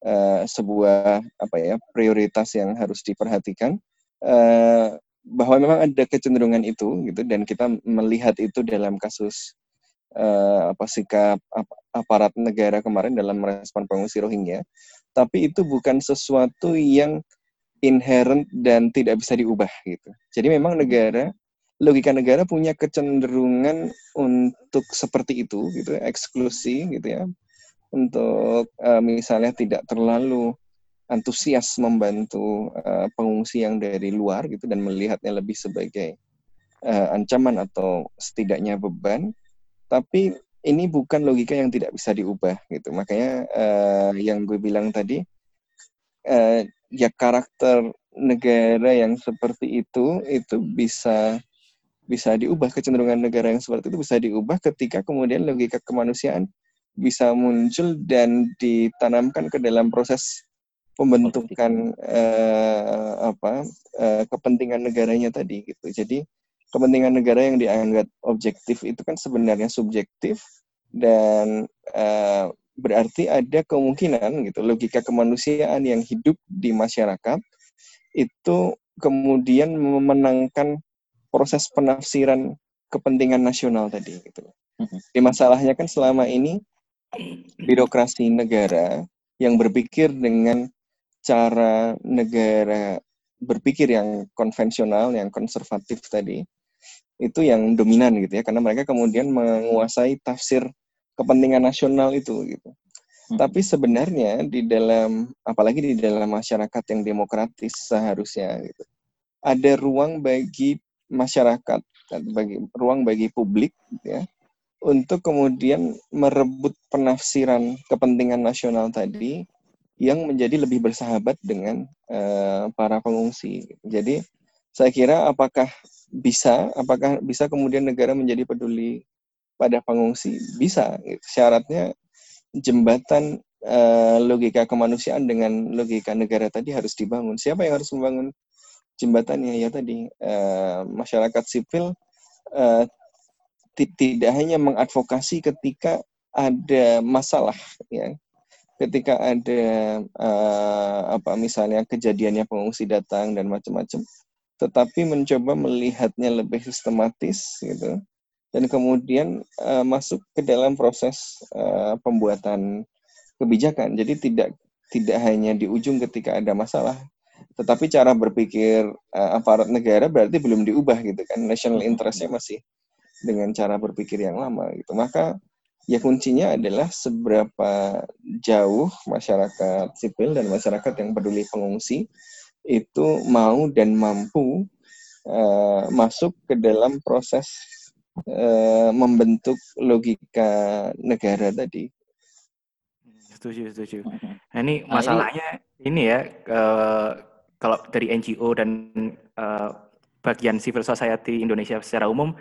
uh, sebuah apa ya prioritas yang harus diperhatikan. Uh, bahwa memang ada kecenderungan itu gitu dan kita melihat itu dalam kasus uh, apa sikap ap aparat negara kemarin dalam merespon pengungsi Rohingya. Tapi itu bukan sesuatu yang inherent dan tidak bisa diubah gitu. Jadi memang negara logika negara punya kecenderungan untuk seperti itu gitu eksklusi gitu ya. Untuk uh, misalnya tidak terlalu antusias membantu uh, pengungsi yang dari luar gitu dan melihatnya lebih sebagai uh, ancaman atau setidaknya beban. Tapi ini bukan logika yang tidak bisa diubah gitu. Makanya uh, yang gue bilang tadi uh, ya karakter negara yang seperti itu itu bisa bisa diubah kecenderungan negara yang seperti itu bisa diubah ketika kemudian logika kemanusiaan bisa muncul dan ditanamkan ke dalam proses pembentukan uh, apa uh, kepentingan negaranya tadi gitu. Jadi kepentingan negara yang dianggap objektif itu kan sebenarnya subjektif dan uh, berarti ada kemungkinan gitu logika kemanusiaan yang hidup di masyarakat itu kemudian memenangkan proses penafsiran kepentingan nasional tadi gitu. Di masalahnya kan selama ini birokrasi negara yang berpikir dengan cara negara berpikir yang konvensional, yang konservatif tadi, itu yang dominan gitu ya, karena mereka kemudian menguasai tafsir kepentingan nasional itu gitu. Hmm. Tapi sebenarnya di dalam, apalagi di dalam masyarakat yang demokratis seharusnya gitu, ada ruang bagi masyarakat, bagi ruang bagi publik gitu ya, untuk kemudian merebut penafsiran kepentingan nasional tadi yang menjadi lebih bersahabat dengan uh, para pengungsi. Jadi saya kira apakah bisa, apakah bisa kemudian negara menjadi peduli pada pengungsi? Bisa. Syaratnya jembatan uh, logika kemanusiaan dengan logika negara tadi harus dibangun. Siapa yang harus membangun jembatannya? Ya tadi uh, masyarakat sipil uh, tidak hanya mengadvokasi ketika ada masalah ya ketika ada uh, apa misalnya kejadiannya pengungsi datang dan macam-macam tetapi mencoba melihatnya lebih sistematis gitu dan kemudian uh, masuk ke dalam proses uh, pembuatan kebijakan jadi tidak tidak hanya di ujung ketika ada masalah tetapi cara berpikir uh, aparat negara berarti belum diubah gitu kan national interestnya masih dengan cara berpikir yang lama gitu maka ya kuncinya adalah seberapa jauh masyarakat sipil dan masyarakat yang peduli pengungsi itu mau dan mampu uh, masuk ke dalam proses uh, membentuk logika negara tadi. Setuju, setuju. Nah ini nah, masalahnya ini, ya uh, kalau dari NGO dan uh, bagian civil society Indonesia secara umum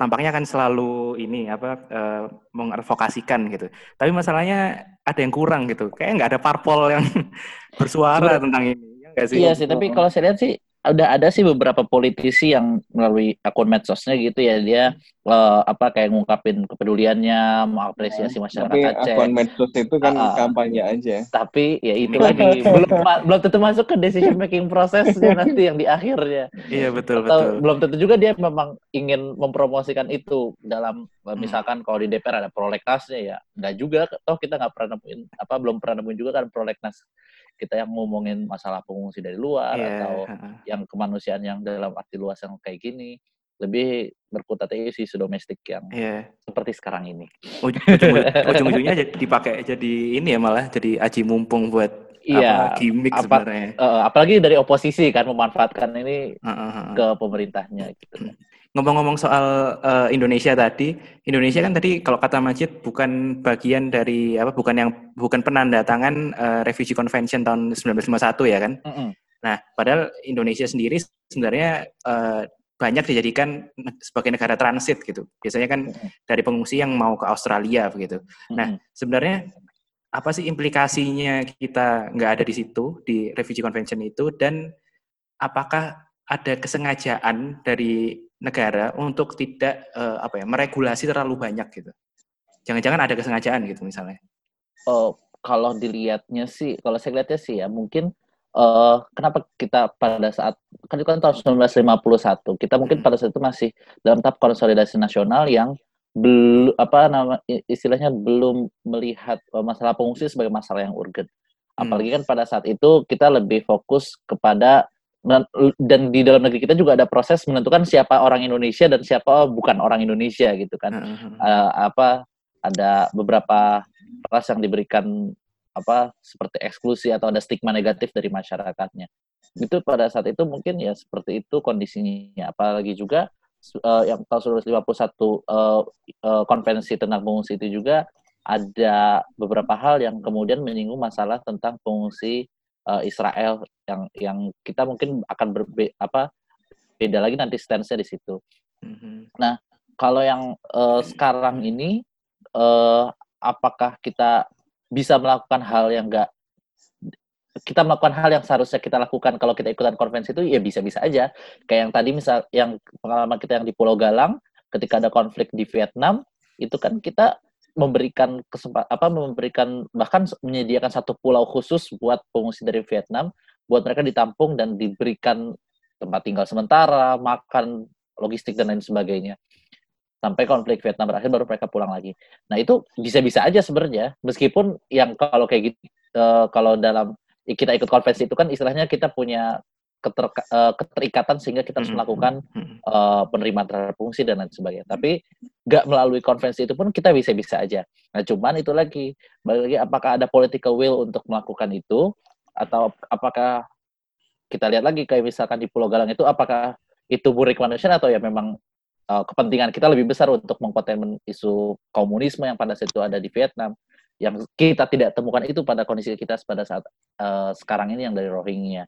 tampaknya kan selalu ini apa uh, mengadvokasikan gitu. Tapi masalahnya ada yang kurang gitu. Kayak nggak ada parpol yang <laughs> bersuara tentang ini. Ya sih? Iya sih, tapi kalau saya lihat sih udah ada sih beberapa politisi yang melalui akun medsosnya gitu ya dia uh, apa kayak ngungkapin kepeduliannya mengapresiasi masyarakat tapi Aceh. akun medsos itu kan uh, kampanye aja. Tapi ya itu lagi <laughs> belum belum tentu masuk ke decision making prosesnya <laughs> nanti yang di akhirnya. Iya betul Atau betul. belum tentu juga dia memang ingin mempromosikan itu dalam hmm. misalkan kalau di DPR ada prolegnasnya ya nggak juga. Toh kita nggak pernah nemuin apa belum pernah nemuin juga kan prolegnas kita yang ngomongin masalah pengungsi dari luar yeah. atau yang kemanusiaan yang dalam arti luas yang kayak gini lebih berkutat isu isu domestik yang yeah. seperti sekarang ini. Ujung-ujungnya <laughs> dipakai jadi ini ya malah jadi aji mumpung buat Iya, gimmick apa, sebenarnya. Uh, apalagi dari oposisi kan memanfaatkan ini uh, uh, uh. ke pemerintahnya gitu. Ngomong-ngomong soal uh, Indonesia tadi, Indonesia kan tadi kalau kata Majid bukan bagian dari apa bukan yang bukan penanda tangan uh, Refugee Convention tahun 1951 ya kan? Mm -mm. Nah, padahal Indonesia sendiri sebenarnya uh, banyak dijadikan sebagai negara transit gitu. Biasanya kan dari pengungsi yang mau ke Australia begitu. Nah, sebenarnya apa sih implikasinya kita nggak ada di situ di Refugee Convention itu dan apakah ada kesengajaan dari negara untuk tidak uh, apa ya meregulasi terlalu banyak gitu. Jangan-jangan ada kesengajaan gitu misalnya. Oh, kalau dilihatnya sih, kalau saya lihatnya sih ya mungkin uh, kenapa kita pada saat kan itu kan tahun 1951 kita mungkin hmm. pada saat itu masih dalam tahap konsolidasi nasional yang belum apa nama istilahnya belum melihat masalah pengungsi sebagai masalah yang urgent. Hmm. Apalagi kan pada saat itu kita lebih fokus kepada dan di dalam negeri kita juga ada proses menentukan siapa orang Indonesia dan siapa bukan orang Indonesia gitu kan. Uh, uh, apa ada beberapa ras yang diberikan apa seperti eksklusi atau ada stigma negatif dari masyarakatnya. Itu pada saat itu mungkin ya seperti itu kondisinya. Apalagi juga uh, yang tahun 1951 uh, uh, konvensi tentang pengungsi itu juga ada beberapa hal yang kemudian menyinggung masalah tentang pengungsi uh, Israel yang yang kita mungkin akan berbe apa beda lagi nanti stance-nya di situ. Mm-hmm. Nah, kalau yang uh, sekarang ini uh, apakah kita bisa melakukan hal yang enggak kita melakukan hal yang seharusnya kita lakukan kalau kita ikutan konvensi itu ya bisa-bisa aja. Kayak yang tadi misal yang pengalaman kita yang di Pulau Galang ketika ada konflik di Vietnam itu kan kita memberikan kesempatan apa memberikan bahkan menyediakan satu pulau khusus buat pengungsi dari Vietnam buat mereka ditampung dan diberikan tempat tinggal sementara, makan, logistik dan lain sebagainya. Sampai konflik Vietnam berakhir baru mereka pulang lagi. Nah, itu bisa-bisa aja sebenarnya meskipun yang kalau kayak gitu uh, kalau dalam kita ikut konvensi itu kan istilahnya kita punya keter, uh, keterikatan sehingga kita harus hmm, melakukan uh, penerimaan terhadap fungsi dan lain sebagainya. Tapi nggak melalui konvensi itu pun kita bisa-bisa aja. Nah, cuman itu lagi, balik lagi apakah ada political will untuk melakukan itu atau apakah kita lihat lagi kayak misalkan di Pulau Galang itu apakah itu murni kemanusiaan atau ya memang uh, kepentingan kita lebih besar untuk mengkonten isu komunisme yang pada saat itu ada di Vietnam yang kita tidak temukan itu pada kondisi kita pada saat uh, sekarang ini yang dari Rohingya.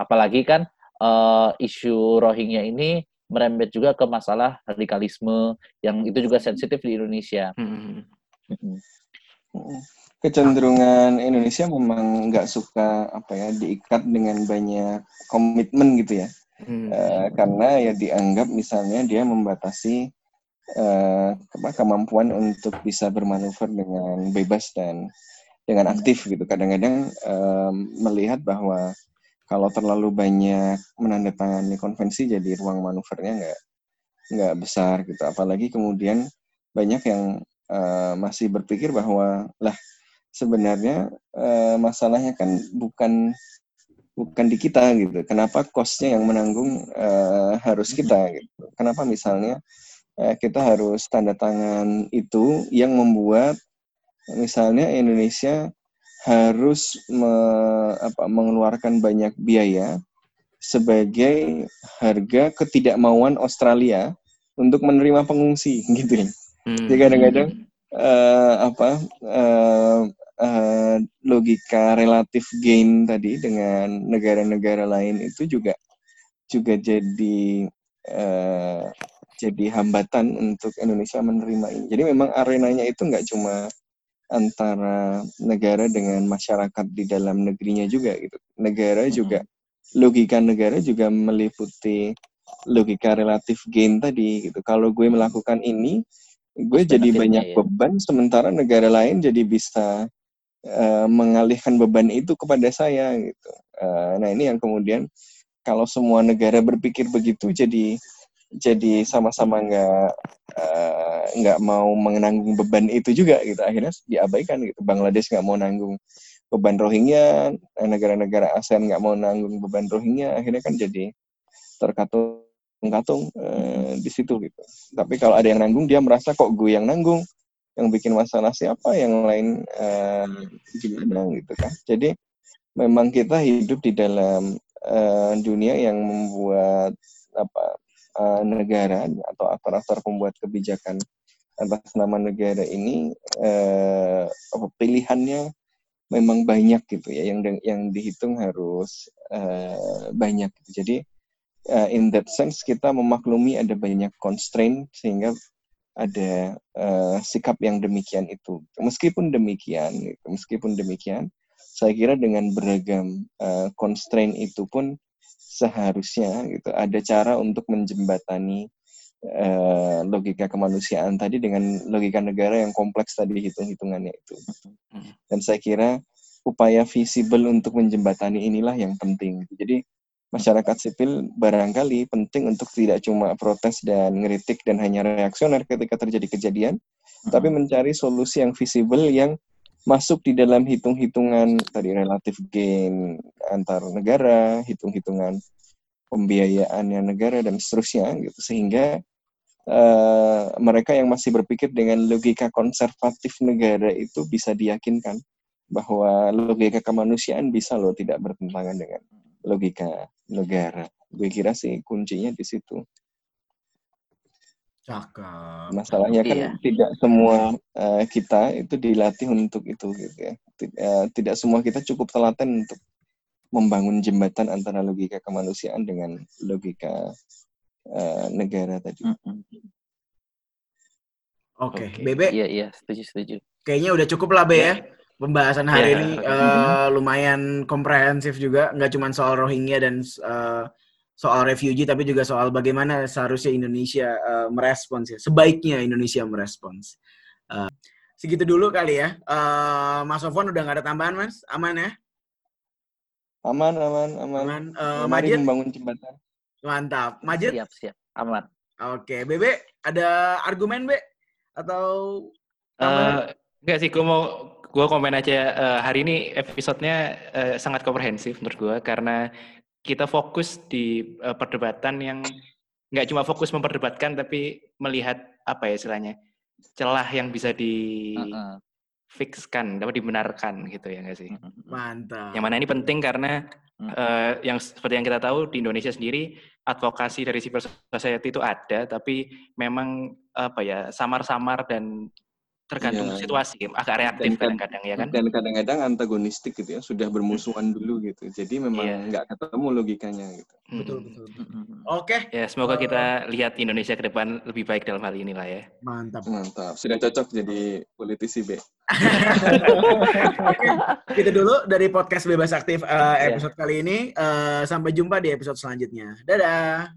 Apalagi kan uh, isu Rohingya ini merembet juga ke masalah radikalisme yang itu juga sensitif di Indonesia. Hmm. Hmm. Kecenderungan Indonesia memang nggak suka apa ya diikat dengan banyak komitmen gitu ya, hmm. uh, karena ya dianggap misalnya dia membatasi uh, kemampuan untuk bisa bermanuver dengan bebas dan dengan aktif gitu. Kadang-kadang uh, melihat bahwa kalau terlalu banyak menandatangani konvensi jadi ruang manuvernya nggak nggak besar gitu. Apalagi kemudian banyak yang uh, masih berpikir bahwa lah sebenarnya uh, masalahnya kan bukan bukan di kita gitu. Kenapa costnya yang menanggung uh, harus kita gitu? Kenapa misalnya uh, kita harus tanda tangan itu yang membuat misalnya Indonesia harus me, apa, mengeluarkan banyak biaya sebagai harga ketidakmauan Australia untuk menerima pengungsi <laughs> gitu ya. Hmm. Jadi kadang-kadang uh, apa uh, uh, logika relatif gain tadi dengan negara-negara lain itu juga juga jadi uh, jadi hambatan untuk Indonesia menerima ini. Jadi memang arenanya itu nggak cuma antara negara dengan masyarakat di dalam negerinya juga gitu. Negara juga logika negara juga meliputi logika relatif gain tadi gitu. Kalau gue melakukan ini, gue jadi banyak ya. beban sementara negara lain jadi bisa uh, mengalihkan beban itu kepada saya gitu. Uh, nah, ini yang kemudian kalau semua negara berpikir begitu jadi jadi sama-sama nggak uh, nggak mau menanggung beban itu juga gitu. Akhirnya diabaikan gitu. Bangladesh nggak mau nanggung beban Rohingya negara-negara ASEAN nggak mau nanggung beban Rohingya. Akhirnya kan jadi terkatung-katung uh, di situ gitu. Tapi kalau ada yang nanggung dia merasa kok gue yang nanggung? Yang bikin masalah siapa? Yang lain uh, gimana? Gitu kan. Jadi memang kita hidup di dalam uh, dunia yang membuat apa uh, negara atau aktor-aktor pembuat kebijakan atas nama negara ini uh, pilihannya memang banyak gitu ya yang yang dihitung harus uh, banyak gitu. jadi uh, in that sense kita memaklumi ada banyak constraint sehingga ada uh, sikap yang demikian itu meskipun demikian gitu, meskipun demikian saya kira dengan beragam uh, constraint itu pun seharusnya gitu ada cara untuk menjembatani uh, logika kemanusiaan tadi dengan logika negara yang kompleks tadi hitung-hitungannya itu. Hmm. Dan saya kira upaya visible untuk menjembatani inilah yang penting. Jadi masyarakat sipil barangkali penting untuk tidak cuma protes dan ngeritik dan hanya reaksioner ketika terjadi kejadian, hmm. tapi mencari solusi yang visible yang masuk di dalam hitung-hitungan tadi relatif gain antar negara, hitung-hitungan pembiayaannya negara dan seterusnya gitu sehingga uh, mereka yang masih berpikir dengan logika konservatif negara itu bisa diyakinkan bahwa logika kemanusiaan bisa loh tidak bertentangan dengan logika negara. Gue kira sih kuncinya di situ. Cakep. Masalahnya kan iya. tidak semua uh, kita itu dilatih untuk itu gitu ya. Tidak, uh, tidak semua kita cukup telaten untuk membangun jembatan antara logika kemanusiaan dengan logika uh, negara tadi. Mm -hmm. Oke, okay. okay. Bebe. Iya, iya, setuju, setuju. Kayaknya udah cukup lah, Be ya. ya. Pembahasan hari yeah. ini uh, lumayan komprehensif juga, nggak cuma soal Rohingya dan uh, soal refugee tapi juga soal bagaimana seharusnya Indonesia uh, merespons ya sebaiknya Indonesia merespons. Uh, segitu dulu kali ya. Uh, Mas Sofwan udah nggak ada tambahan Mas? Aman ya? Aman aman aman, aman. Uh, Majid? membangun jembatan. Mantap. Majid? Siap siap. Aman. Oke. Okay. Bebe ada argumen Be? Atau uh, enggak sih gue mau gue komen aja uh, hari ini episodenya uh, sangat komprehensif menurut gue karena kita fokus di uh, perdebatan yang nggak cuma fokus memperdebatkan tapi melihat apa ya istilahnya celah yang bisa di uh -uh. fixkan dapat dibenarkan gitu ya nggak sih? Mantap. Yang mana ini penting karena uh, yang seperti yang kita tahu di Indonesia sendiri advokasi dari civil society itu ada tapi memang apa ya samar-samar dan tergantung ya. situasi agak reaktif kadang-kadang ya kan dan kadang-kadang antagonistik gitu ya sudah bermusuhan dulu gitu jadi memang iya. nggak yeah. ketemu logikanya gitu betul betul, betul. oke okay. ya semoga uh, kita lihat Indonesia ke depan lebih baik dalam hal inilah ya mantap mantap sudah cocok jadi politisi B <laughs> okay. gitu dulu dari podcast bebas aktif uh, episode yeah. kali ini uh, sampai jumpa di episode selanjutnya dadah